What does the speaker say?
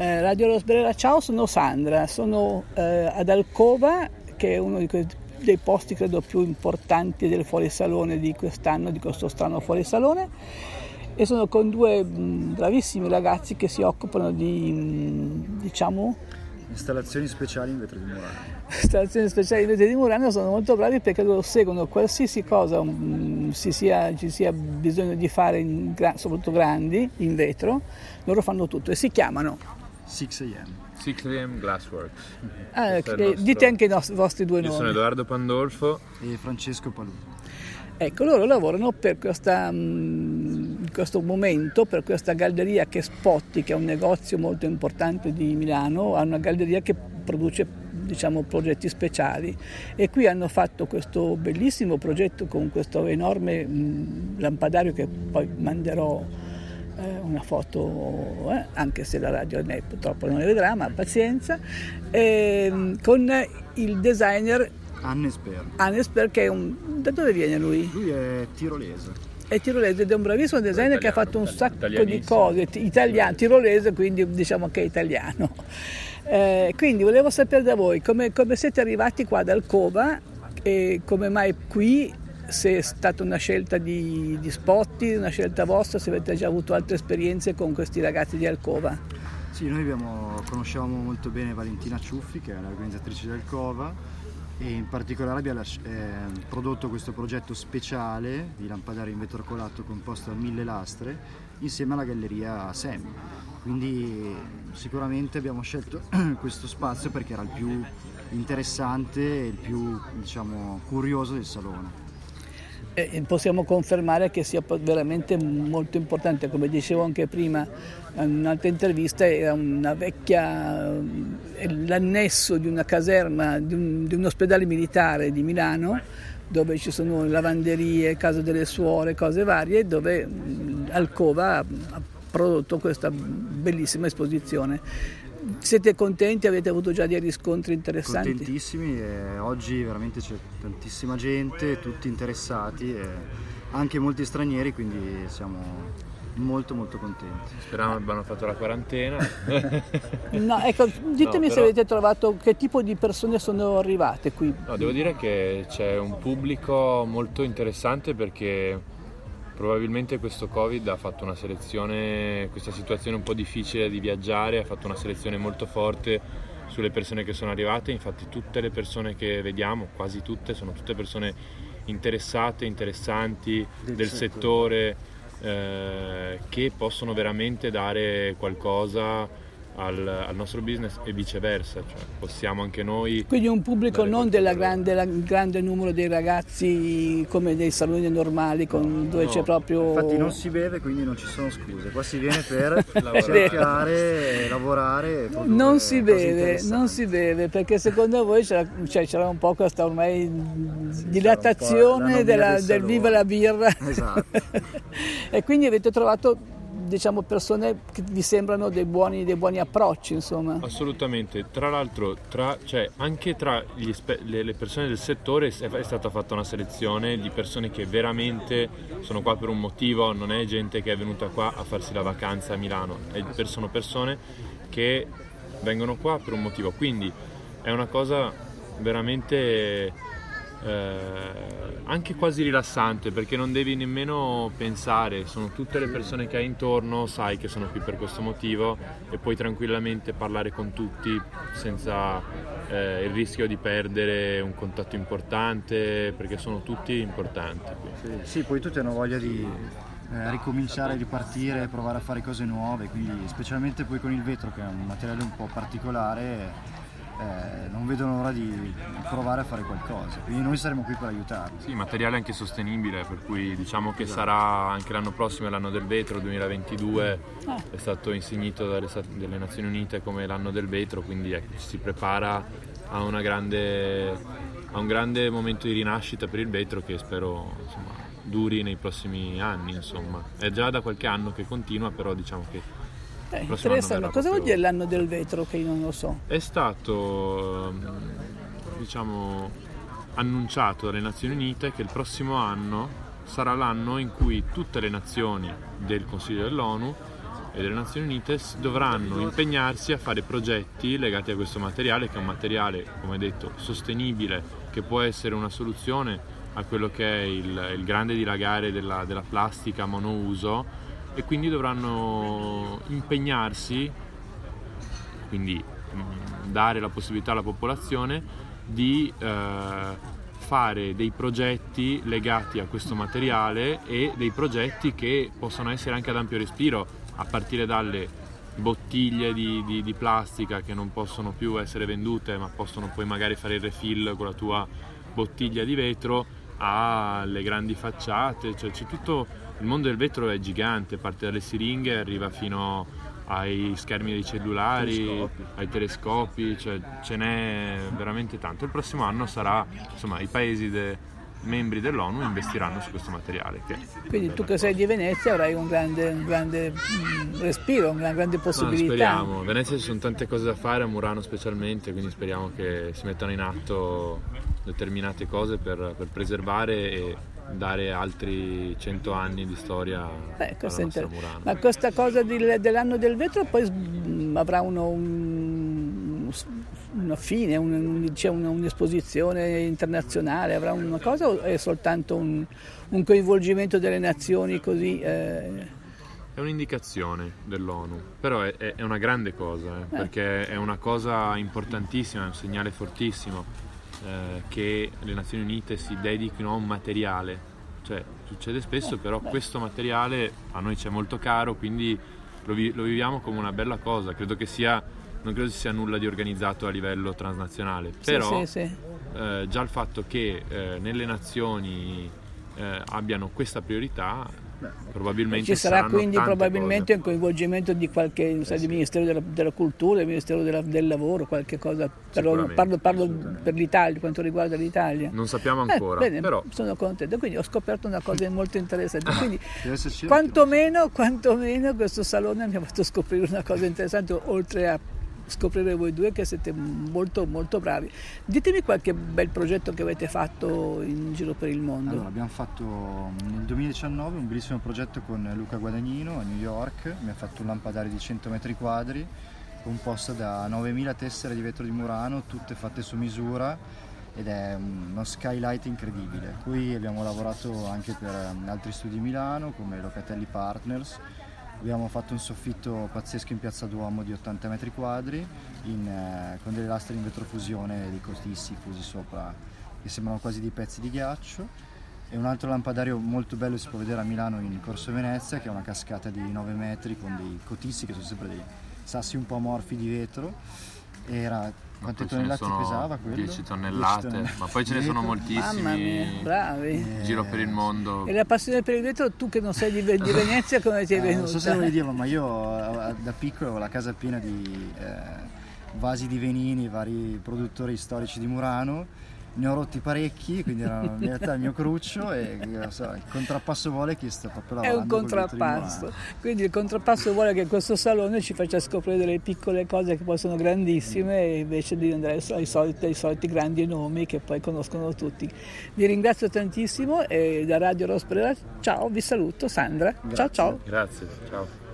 Eh, Radio Rosbrera, ciao, sono Sandra, sono eh, ad Alcova, che è uno quei, dei posti credo più importanti del fuorisalone di quest'anno, di questo strano fuorisalone, e sono con due mh, bravissimi ragazzi che si occupano di, mh, diciamo, Installazioni speciali in vetro di Murano. Installazioni speciali in vetro di Murano sono molto bravi perché loro seguono qualsiasi cosa um, si sia, ci sia bisogno di fare, in, soprattutto grandi, in vetro, loro fanno tutto e si chiamano 6am. 6am Glassworks. Ah, eh, dite anche i nostri, vostri due Io nomi. sono Edoardo Pandolfo E Francesco Palù. Ecco, loro lavorano per questa, mm, in questo momento, per questa galleria che Spotti, che è un negozio molto importante di Milano, ha una galleria che produce diciamo, progetti speciali e qui hanno fatto questo bellissimo progetto con questo enorme mh, lampadario che poi manderò eh, una foto, eh, anche se la radio ne, purtroppo non le vedrà, ma pazienza, eh, con il designer Hannes Per. Hannes perché è un... da dove viene lui? Lui è tirolese. È tirolese ed è un bravissimo designer che ha fatto un sacco di cose, italiano, tirolese quindi diciamo che è italiano. Eh, quindi volevo sapere da voi come, come siete arrivati qua ad Alcova e come mai qui, se è stata una scelta di, di Spotti, una scelta vostra, se avete già avuto altre esperienze con questi ragazzi di Alcova. Sì, noi abbiamo, conoscevamo molto bene Valentina Ciuffi, che è l'organizzatrice del COVA, e in particolare abbiamo eh, prodotto questo progetto speciale di lampadario in vetro colato composto da mille lastre insieme alla galleria SEM. Quindi sicuramente abbiamo scelto questo spazio perché era il più interessante e il più diciamo, curioso del salone. Possiamo confermare che sia veramente molto importante, come dicevo anche prima in un'altra intervista, era una vecchia, è l'annesso di una caserma, di un, di un ospedale militare di Milano, dove ci sono lavanderie, casa delle suore, cose varie, dove Alcova ha prodotto questa bellissima esposizione. Siete contenti? Avete avuto già dei riscontri interessanti? Contentissimi e oggi veramente c'è tantissima gente, tutti interessati e anche molti stranieri, quindi siamo molto molto contenti. Speriamo abbiano fatto la quarantena. No, ecco, ditemi No, se però- avete trovato che tipo di persone sono arrivate qui. No, devo dire che c'è un pubblico molto interessante perché probabilmente questo Covid ha fatto una selezione, questa situazione un po' difficile di viaggiare, ha fatto una selezione molto forte sulle persone che sono arrivate, infatti tutte le persone che vediamo, quasi tutte, sono tutte persone interessate, interessanti Del del, settore. settore, eh, che possono veramente dare qualcosa al, al nostro business e viceversa, cioè possiamo anche noi Quindi un pubblico non del grande, numero dei ragazzi come dei saloni normali con- dove No, c'è proprio... Infatti non si beve, quindi non ci sono scuse. Qua si viene per Lavorare. cercare, lavorare e Non si beve, non si beve perché secondo voi c'era, cioè, c'era un po' questa ormai dilatazione la nomina della- del del viva la birra Esatto. e quindi avete trovato diciamo persone che vi sembrano dei buoni, dei buoni approcci insomma. Assolutamente, tra l'altro tra- cioè, anche tra espe- le, persone del settore è, stata fatta una selezione di persone che veramente sono qua per un motivo, non è gente che è venuta qua a farsi la vacanza a Milano, è- sono persone che vengono qua per un motivo, quindi è una cosa veramente eh, anche quasi rilassante perché non devi nemmeno pensare, sono tutte le persone che hai intorno, sai che sono qui per questo motivo e puoi tranquillamente parlare con tutti senza eh, il rischio di perdere un contatto importante perché sono tutti importanti. Sì, sì, poi tutti hanno voglia di eh, ricominciare, ripartire, provare a fare cose nuove, quindi specialmente poi con il vetro che è un materiale un po' particolare, eh, non vedono l'ora di provare a fare qualcosa. Quindi noi saremo qui per aiutarli. Sì, materiale anche sostenibile, per cui diciamo che sarà anche l'anno prossimo, l'anno del vetro 2022, Ah. è stato insignito dalle, dalle Nazioni Unite come l'anno del vetro, quindi ecco, ci si prepara a, una grande, a un grande momento di rinascita per il vetro che spero insomma, duri nei prossimi anni. Insomma. È già da qualche anno che continua, però diciamo che Eh, interessante. Cosa vuol dire l'anno del vetro che io non lo so? è stato ehm, diciamo, annunciato dalle Nazioni Unite che il prossimo anno sarà l'anno in cui tutte le nazioni del Consiglio dell'ONU e delle Nazioni Unite dovranno impegnarsi a fare progetti legati a questo materiale che è un materiale, come detto, sostenibile, che può essere una soluzione a quello che è il, il grande dilagare della, della plastica monouso e quindi dovranno impegnarsi, quindi mh, dare la possibilità alla popolazione di eh, fare dei progetti legati a questo materiale e dei progetti che possono essere anche ad ampio respiro, a partire dalle bottiglie di, di, di, plastica che non possono più essere vendute ma possono poi magari fare il refill con la tua bottiglia di vetro alle grandi facciate, cioè c'è tutto il mondo del vetro è gigante, parte dalle siringhe, arriva fino ai schermi dei cellulari, telescopi. ai telescopi, cioè ce n'è veramente tanto. Il prossimo anno sarà, insomma, i paesi de, membri dell'ONU investiranno su questo materiale. Quindi tu che sei di Venezia avrai un grande, un grande mm, respiro, una grande possibilità. No, speriamo, a Venezia ci sono tante cose da fare, a Murano specialmente, quindi speriamo che si mettano in atto determinate cose per, per preservare e dare altri cento anni di storia Beh, alla inter... Murano. Ma questa cosa dell'anno del vetro poi avrà uno, un, una fine, un, cioè un'esposizione internazionale, avrà una cosa o è soltanto un, un coinvolgimento delle nazioni così? Eh... È un'indicazione dell'ONU, però è, è una grande cosa, eh, eh. perché è una cosa importantissima, è un segnale fortissimo eh, che le Nazioni Unite si dedichino a un materiale. Cioè, succede spesso, però questo materiale a noi c'è molto caro, quindi lo, vi- lo viviamo come una bella cosa. Credo che sia, non credo sia nulla di organizzato a livello transnazionale, però sì, sì, sì. Eh, già il fatto che eh, nelle nazioni eh, abbiano questa priorità probabilmente ci sarà quindi probabilmente cose. un coinvolgimento di qualche eh, sì. Ministero della, della, Cultura, del Ministero della, del Lavoro, qualche cosa. Però parlo, parlo per l'Italia, quanto riguarda l'Italia. Non sappiamo eh, ancora. Eh, bene, però... sono contento. Quindi ho scoperto una cosa molto interessante. Quindi quantomeno, quantomeno questo salone mi ha fatto scoprire una cosa interessante, oltre a scoprire voi due che siete molto molto bravi. Ditemi qualche bel progetto che avete fatto in giro per il mondo. Allora, abbiamo fatto nel 2019 un bellissimo progetto con Luca Guadagnino a New York, mi ha fatto un lampadario di 100 metri quadri composto da 9000 tessere di vetro di Murano, tutte fatte su misura ed è uno skylight incredibile. Qui abbiamo lavorato anche per altri studi di Milano come Locatelli Partners Abbiamo fatto un soffitto pazzesco in piazza Duomo di 80 metri quadri in, eh, con delle lastre in vetrofusione di costissi fusi sopra che sembrano quasi dei pezzi di ghiaccio. E un altro lampadario molto bello si può vedere a Milano in Corso Venezia che è una cascata di 9 metri con dei cotissi che sono sempre dei sassi un po' amorfi di vetro era quante tonnellate pesava quello? 10 tonnellate, 10 tonnellate. ma poi ce ne sono moltissimi Mamma mia, bravi. in giro per il mondo. E la passione per il vetro, tu che non sei di, di Venezia, come ti è venuta? Eh, non so se vuoi dirlo, ma io eh, da piccolo avevo la casa piena di eh, vasi di venini, vari produttori storici di Murano ne ho rotti parecchi, quindi era in realtà il mio cruccio e so, il contrappasso vuole che sto proprio lavorando. È un contrappasso, quindi il contrappasso vuole che questo salone ci faccia scoprire delle piccole cose che poi sono grandissime e invece di andare ai soliti, ai soliti grandi nomi che poi conoscono tutti. Vi ringrazio tantissimo e da Radio Rosprera ciao, vi saluto Sandra. Grazie. Ciao ciao. Grazie, ciao.